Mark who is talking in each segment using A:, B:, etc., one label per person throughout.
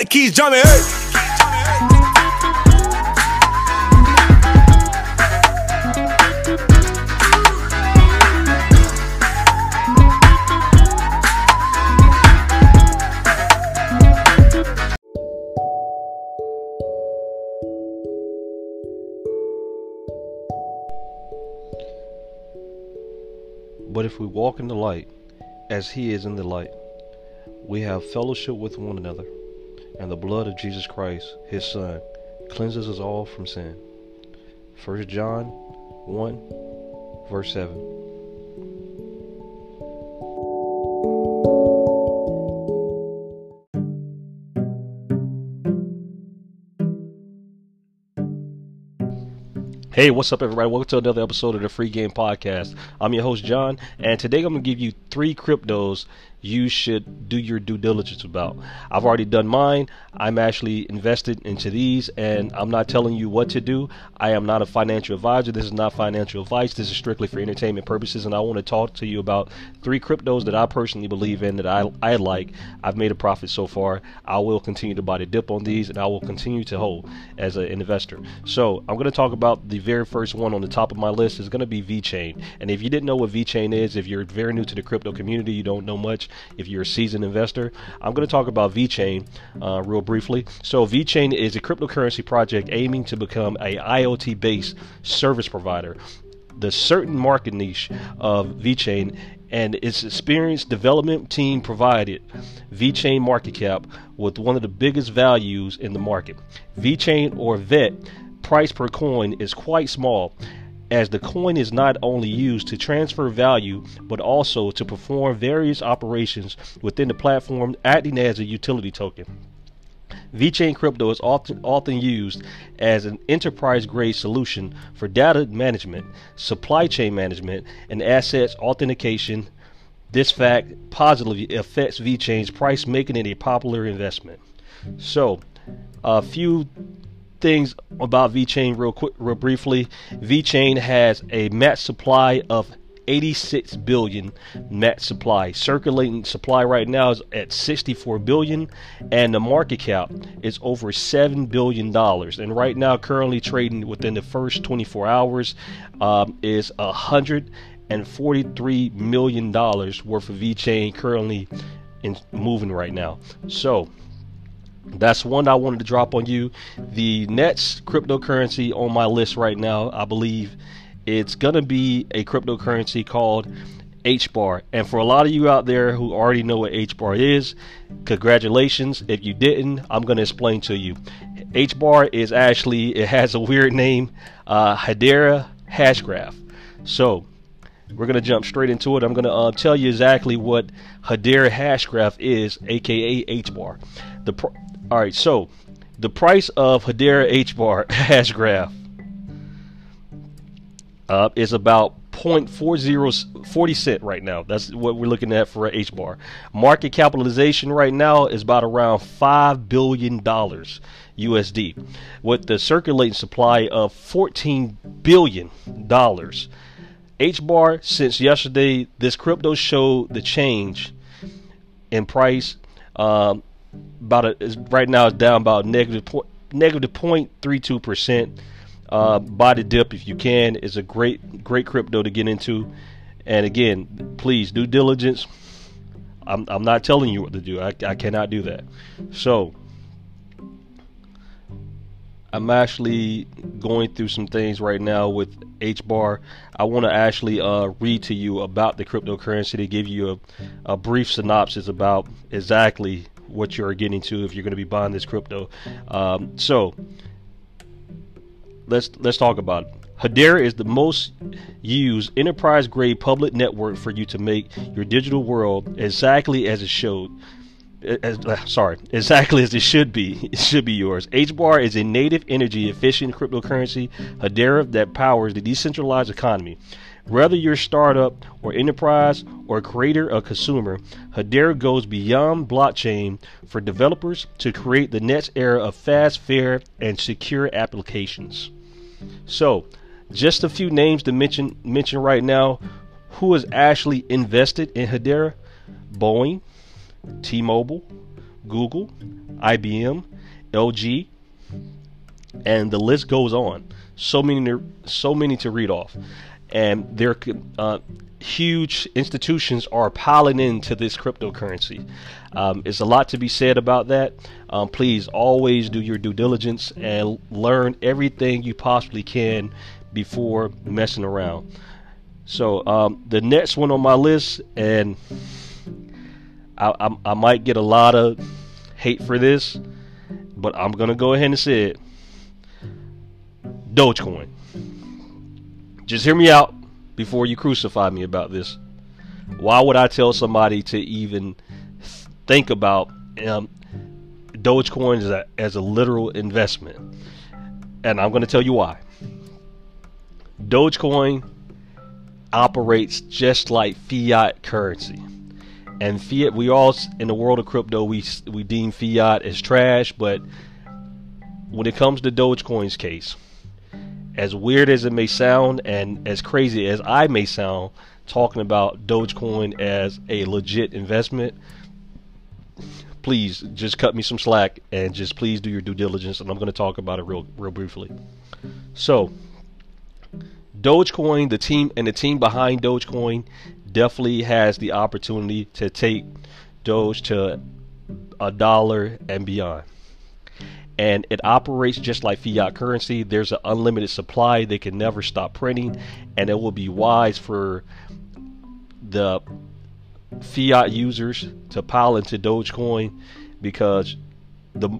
A: The keys jumping. Hey.
B: But if we walk in the light, as he is in the light, we have fellowship with one another, and the blood of Jesus Christ, his Son, cleanses us all from sin. 1 John 1, verse 7. Hey, what's up, everybody? Welcome to another episode of the Free Game Podcast. I'm your host, John, and today I'm going to give you three cryptos you should do your due diligence about. I've already done mine. I'm actually invested into these, and I'm not telling you what to do. I am not a financial advisor. This is not financial advice. This is strictly for entertainment purposes, and I want to talk to you about three cryptos that I personally believe in that I, I like. I've made a profit so far. I will continue to buy the dip on these, and I will continue to hold as an investor. So I'm going to talk about the very first one on the top of my list is going to be VeChain. And if you didn't know what VeChain is, if you're very new to the crypto community, you don't know much, if you're a seasoned investor, I'm going to talk about VeChain uh, real briefly. So VeChain is a cryptocurrency project aiming to become a IoT-based service provider. The certain market niche of VeChain and its experienced development team provided VeChain market cap with one of the biggest values in the market. VeChain or VET price per coin is quite small as the coin is not only used to transfer value but also to perform various operations within the platform acting as a utility token. VeChain crypto is often often used as an enterprise grade solution for data management, supply chain management, and assets authentication. This fact positively affects VeChain's price, making it a popular investment. So, a few things about VeChain real quick, real briefly. VeChain has a max supply of 86 billion net supply. Circulating supply right now is at 64 billion, and the market cap is over 7 billion dollars. And right now, currently trading within the first 24 hours, um, is a hundred and 43 million dollars worth of VeChain currently in moving right now. So that's one I wanted to drop on you. The next cryptocurrency on my list right now, I believe it's to be a cryptocurrency called HBAR. And for a lot of you out there who already know what HBAR is, congratulations. If you didn't, I'm going to explain to you. HBAR is actually, it has a weird name, uh, Hedera Hashgraph. So, we're going to jump straight into it. I'm going to uh, tell you exactly what Hedera Hashgraph is, aka HBAR. The pr- all right, so the price of Hedera HBAR Hashgraph uh, is about 0.40 40 cent right now. That's what we're looking at for H bar. Market capitalization right now is about around five billion dollars USD, with the circulating supply of 14 billion dollars. H bar since yesterday, this crypto showed the change in price. Um, about a, right now it's down about negative point negative negative point negative point three two percent. Uh, buy the dip if you can. It's a great, great crypto to get into. And again, please due diligence. I'm, I'm not telling you what to do. I, I cannot do that. So I'm actually going through some things right now with HBAR. I want to actually uh, read to you about the cryptocurrency to give you a, a brief synopsis about exactly what you're getting to if you're going to be buying this crypto. Um, so let's let's talk about it. Hedera is the most used enterprise grade public network for you to make your digital world exactly as it showed. As, uh, sorry, exactly as it should be. It should be yours. HBAR is a native energy efficient cryptocurrency, Hedera that powers the decentralized economy. Whether you're a startup or enterprise or creator or consumer, Hedera goes beyond blockchain for developers to create the next era of fast, fair, and secure applications. So, just a few names to mention mention right now. Who is actually invested in Hedera? Boeing, T-Mobile, Google, IBM, LG, and the list goes on. So many, so many to read off, and their uh, huge institutions are piling into this cryptocurrency. Um, there's a lot to be said about that. Um, please always do your due diligence and learn everything you possibly can before messing around. So um, the next one on my list, and I, I, I might get a lot of hate for this, but I'm gonna go ahead and say it. Dogecoin. Just hear me out before you crucify me about this. Why would I tell somebody to even think about um, Dogecoin as a, as a literal investment? And I'm going to tell you why. Dogecoin operates just like fiat currency. And fiat, we all in the world of crypto, we we deem fiat as trash. But when it comes to Dogecoin's case, as weird as it may sound, and as crazy as I may sound, talking about Dogecoin as a legit investment, please just cut me some slack and just please do your due diligence. And I'm going to talk about it real real briefly. So Dogecoin, the team and the team behind Dogecoin definitely has the opportunity to take Doge to a dollar and beyond. And it operates just like fiat currency. There's an unlimited supply. They can never stop printing. And it will be wise for the fiat users to pile into Dogecoin because the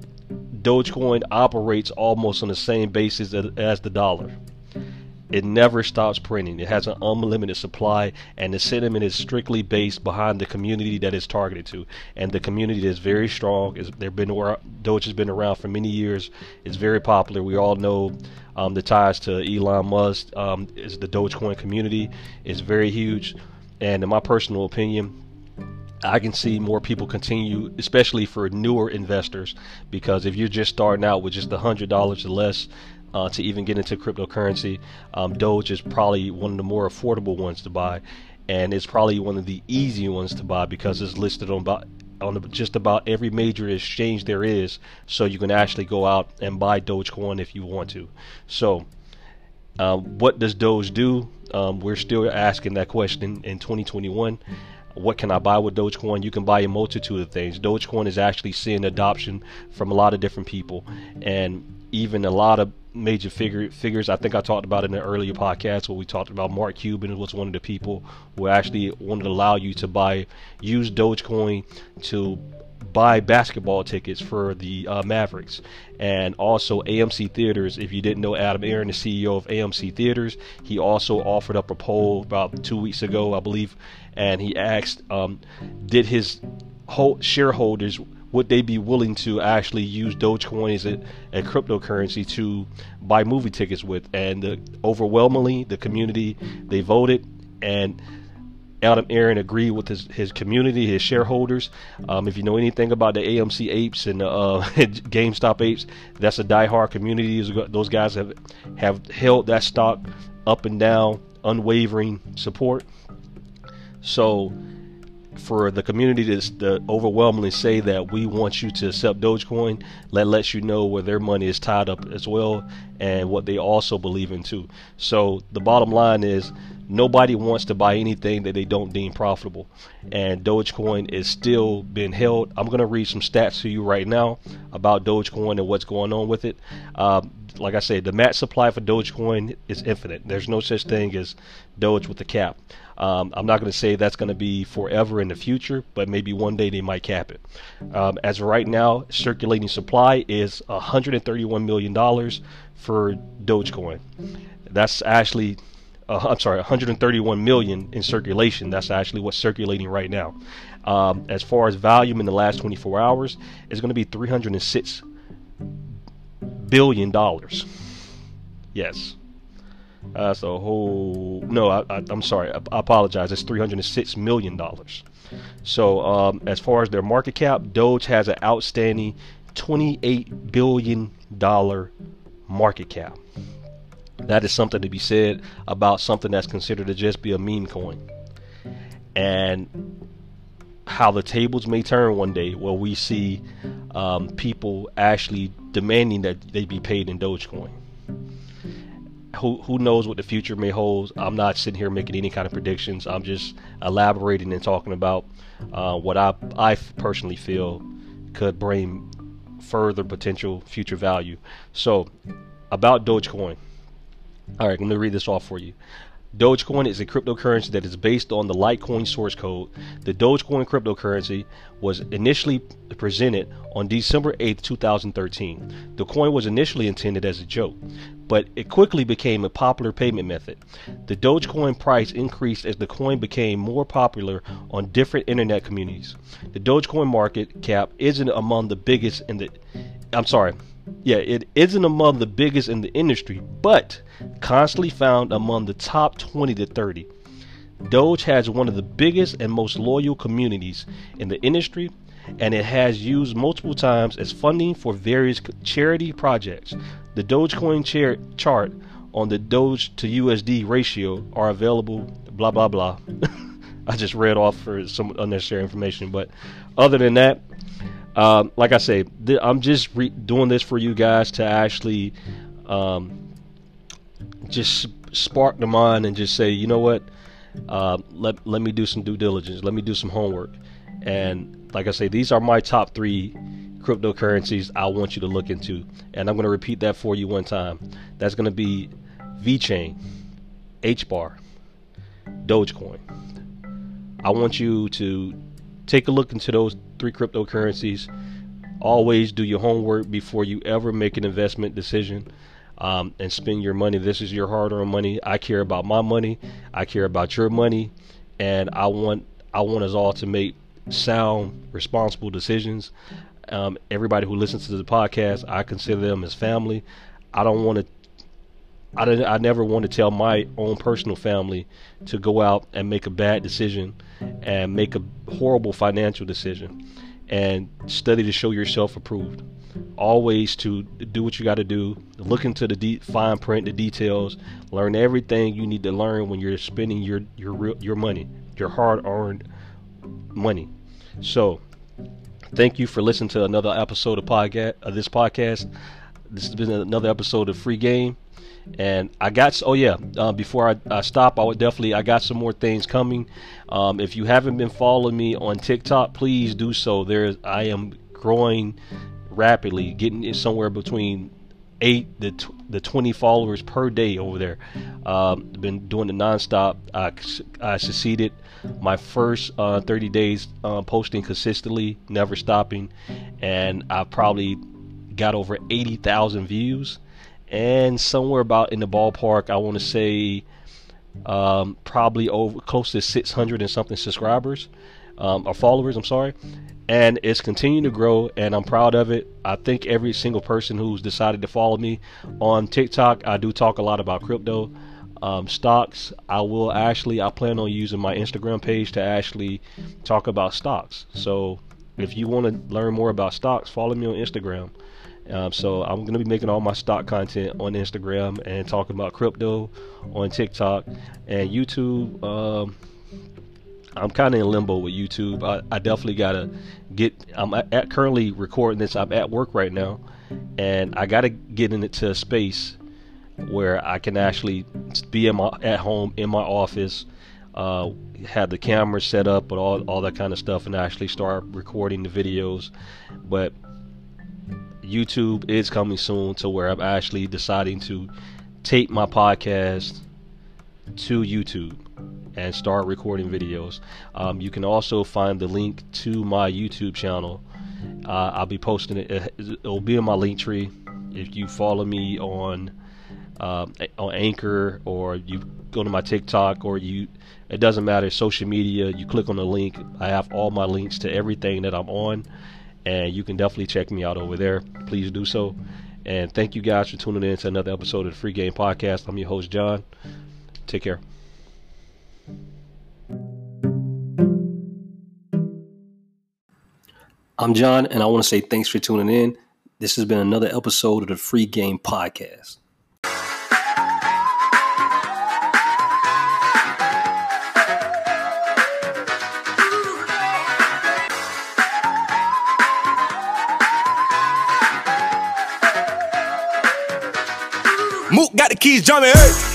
B: Dogecoin operates almost on the same basis as the dollar. It never stops printing. It has an unlimited supply, and the sentiment is strictly based behind the community that it's targeted to. And the community is very strong. Is they've been Doge has been around for many years. It's very popular. We all know um, the ties to Elon Musk. Um, is the Dogecoin community is very huge, and in my personal opinion, I can see more people continue, especially for newer investors, because if you're just starting out with just a hundred dollars or less, uh, to even get into cryptocurrency. Um, Doge is probably one of the more affordable ones to buy, and it's probably one of the easy ones to buy because it's listed on about on just about every major exchange there is. So you can actually go out and buy Dogecoin if you want to. So. Um, what does Doge do? Um, we're still asking that question in 2021 what can I buy with Dogecoin? You can buy a multitude of things. Dogecoin is actually seeing adoption from a lot of different people, and even a lot of major figure figures. I think I talked about in an earlier podcast where we talked about Mark Cuban was one of the people who actually wanted to allow you to buy use Dogecoin to buy basketball tickets for the uh, Mavericks. And also AMC Theaters. If you didn't know Adam Aron, the CEO of AMC Theaters, he also offered up a poll about two weeks ago, I believe, and he asked, um, did his shareholders would they be willing to actually use Dogecoin as a, a cryptocurrency to buy movie tickets with? And the, overwhelmingly, the community they voted, and Adam Aron agreed with his, his community, his shareholders. Um, if you know anything about the AMC apes and the uh, GameStop apes, that's a diehard community. Those guys have have held that stock up and down, unwavering support. So for the community to, to, overwhelmingly say that we want you to accept Dogecoin, that lets you know where their money is tied up as well and what they also believe in too. So the bottom line is nobody wants to buy anything that they don't deem profitable. And Dogecoin is still being held. I'm going to read some stats to you right now about Dogecoin and what's going on with it. Um, like I said, the max supply for Dogecoin is infinite. There's no such thing as Doge with a cap. Um, I'm not going to say that's going to be forever in the future, but maybe one day they might cap it. Um, as of right now, circulating supply is 131 million dollars for Dogecoin. That's actually uh, I'm sorry, 131 million in circulation. That's actually what's circulating right now. Um, as far as volume in the last 24 hours, it's going to be 306 billion dollars. Yes. That's a whole. No, I, am sorry. I, I, apologize. It's 306 million dollars. So, um, as far as their market cap, Doge has an outstanding 28 billion dollar market cap. That is something to be said about something that's considered to just be a meme coin. And how the tables may turn one day, where we see um, people actually demanding that they be paid in Dogecoin. Who who knows what the future may hold? I'm not sitting here making any kind of predictions. I'm just elaborating and talking about uh, what I I personally feel could bring further potential future value. So, about Dogecoin. All right, let me read this off for you. Dogecoin is a cryptocurrency that is based on the Litecoin source code. The Dogecoin cryptocurrency was initially presented on December 8, 2013. The coin was initially intended as a joke, but it quickly became a popular payment method. The Dogecoin price increased as the coin became more popular on different internet communities. The Dogecoin market cap isn't among the biggest in the I'm sorry, yeah, it isn't among the biggest in the industry, but constantly found among the top 20 to 30. Doge has one of the biggest and most loyal communities in the industry, and it has used multiple times as funding for various charity projects. The Dogecoin chart on the Doge to USD ratio are available. Blah blah blah. I just read off for some unnecessary information, but other than that, um, like I say, th- I'm just re- doing this for you guys to actually um, just spark the mind and just say, you know what, uh, let let me do some due diligence, let me do some homework, and like I say, these are my top three cryptocurrencies I want you to look into, and I'm going to repeat that for you one time. That's going to be VeChain, HBAR, Dogecoin. I want you to take a look into those three cryptocurrencies. Always do your homework before you ever make an investment decision um, and spend your money. This is your hard-earned money. I care about my money. I care about your money, and I want I want us all to make sound, responsible decisions. Um, everybody who listens to the podcast, I consider them as family. I don't want to. I, I never want to tell my own personal family to go out and make a bad decision and make a horrible financial decision and study to show yourself approved. Always to do what you got to do. Look into the de- fine print, the details. Learn everything you need to learn when you're spending your your real, your money, your hard-earned money. So, thank you for listening to another episode of podcast of this podcast. This has been another episode of Free Game. And I got oh yeah, uh, before I, I, stop, I would definitely I got some more things coming. Um, if you haven't been following me on TikTok, please do so. There, I am growing rapidly, getting somewhere between eight to the 20 followers per day over there. Um, been doing it nonstop. I, I succeeded my first uh, 30 days uh, posting consistently, never stopping, and I probably got over 80,000 views and somewhere about in the ballpark, I want to say um, probably over close to 600 and something subscribers um, or followers. I'm sorry, and it's continuing to grow, and I'm proud of it. I think every single person who's decided to follow me on TikTok, I do talk a lot about crypto. Um, stocks. I will actually. I plan on using my Instagram page to actually talk about stocks. So if you want to learn more about stocks, follow me on Instagram. Um, so I'm gonna be making all my stock content on Instagram and talking about crypto on TikTok and YouTube. Um, I'm kind of in limbo with YouTube. I, I, definitely gotta get. I'm at, currently recording this. I'm at work right now, and I gotta get into a space where I can actually be in my at home in my office, uh, have the camera set up, but all all that kind of stuff, and actually start recording the videos. But YouTube is coming soon to where I'm actually deciding to tape my podcast to YouTube and start recording videos. Um, you can also find the link to my YouTube channel. Uh, I'll be posting it. It'll be in my link tree. If you follow me on uh, on Anchor or you go to my TikTok or you, it doesn't matter. Social media. You click on the link. I have all my links to everything that I'm on and you can definitely check me out over there. Please do so. And thank you guys for tuning in to another episode of the Free Game Podcast. I'm your host, John. Take care. I'm John, and I want to say thanks for tuning in. This has been another episode of the Free Game Podcast.
A: Mook got the keys, Johnny. Hey.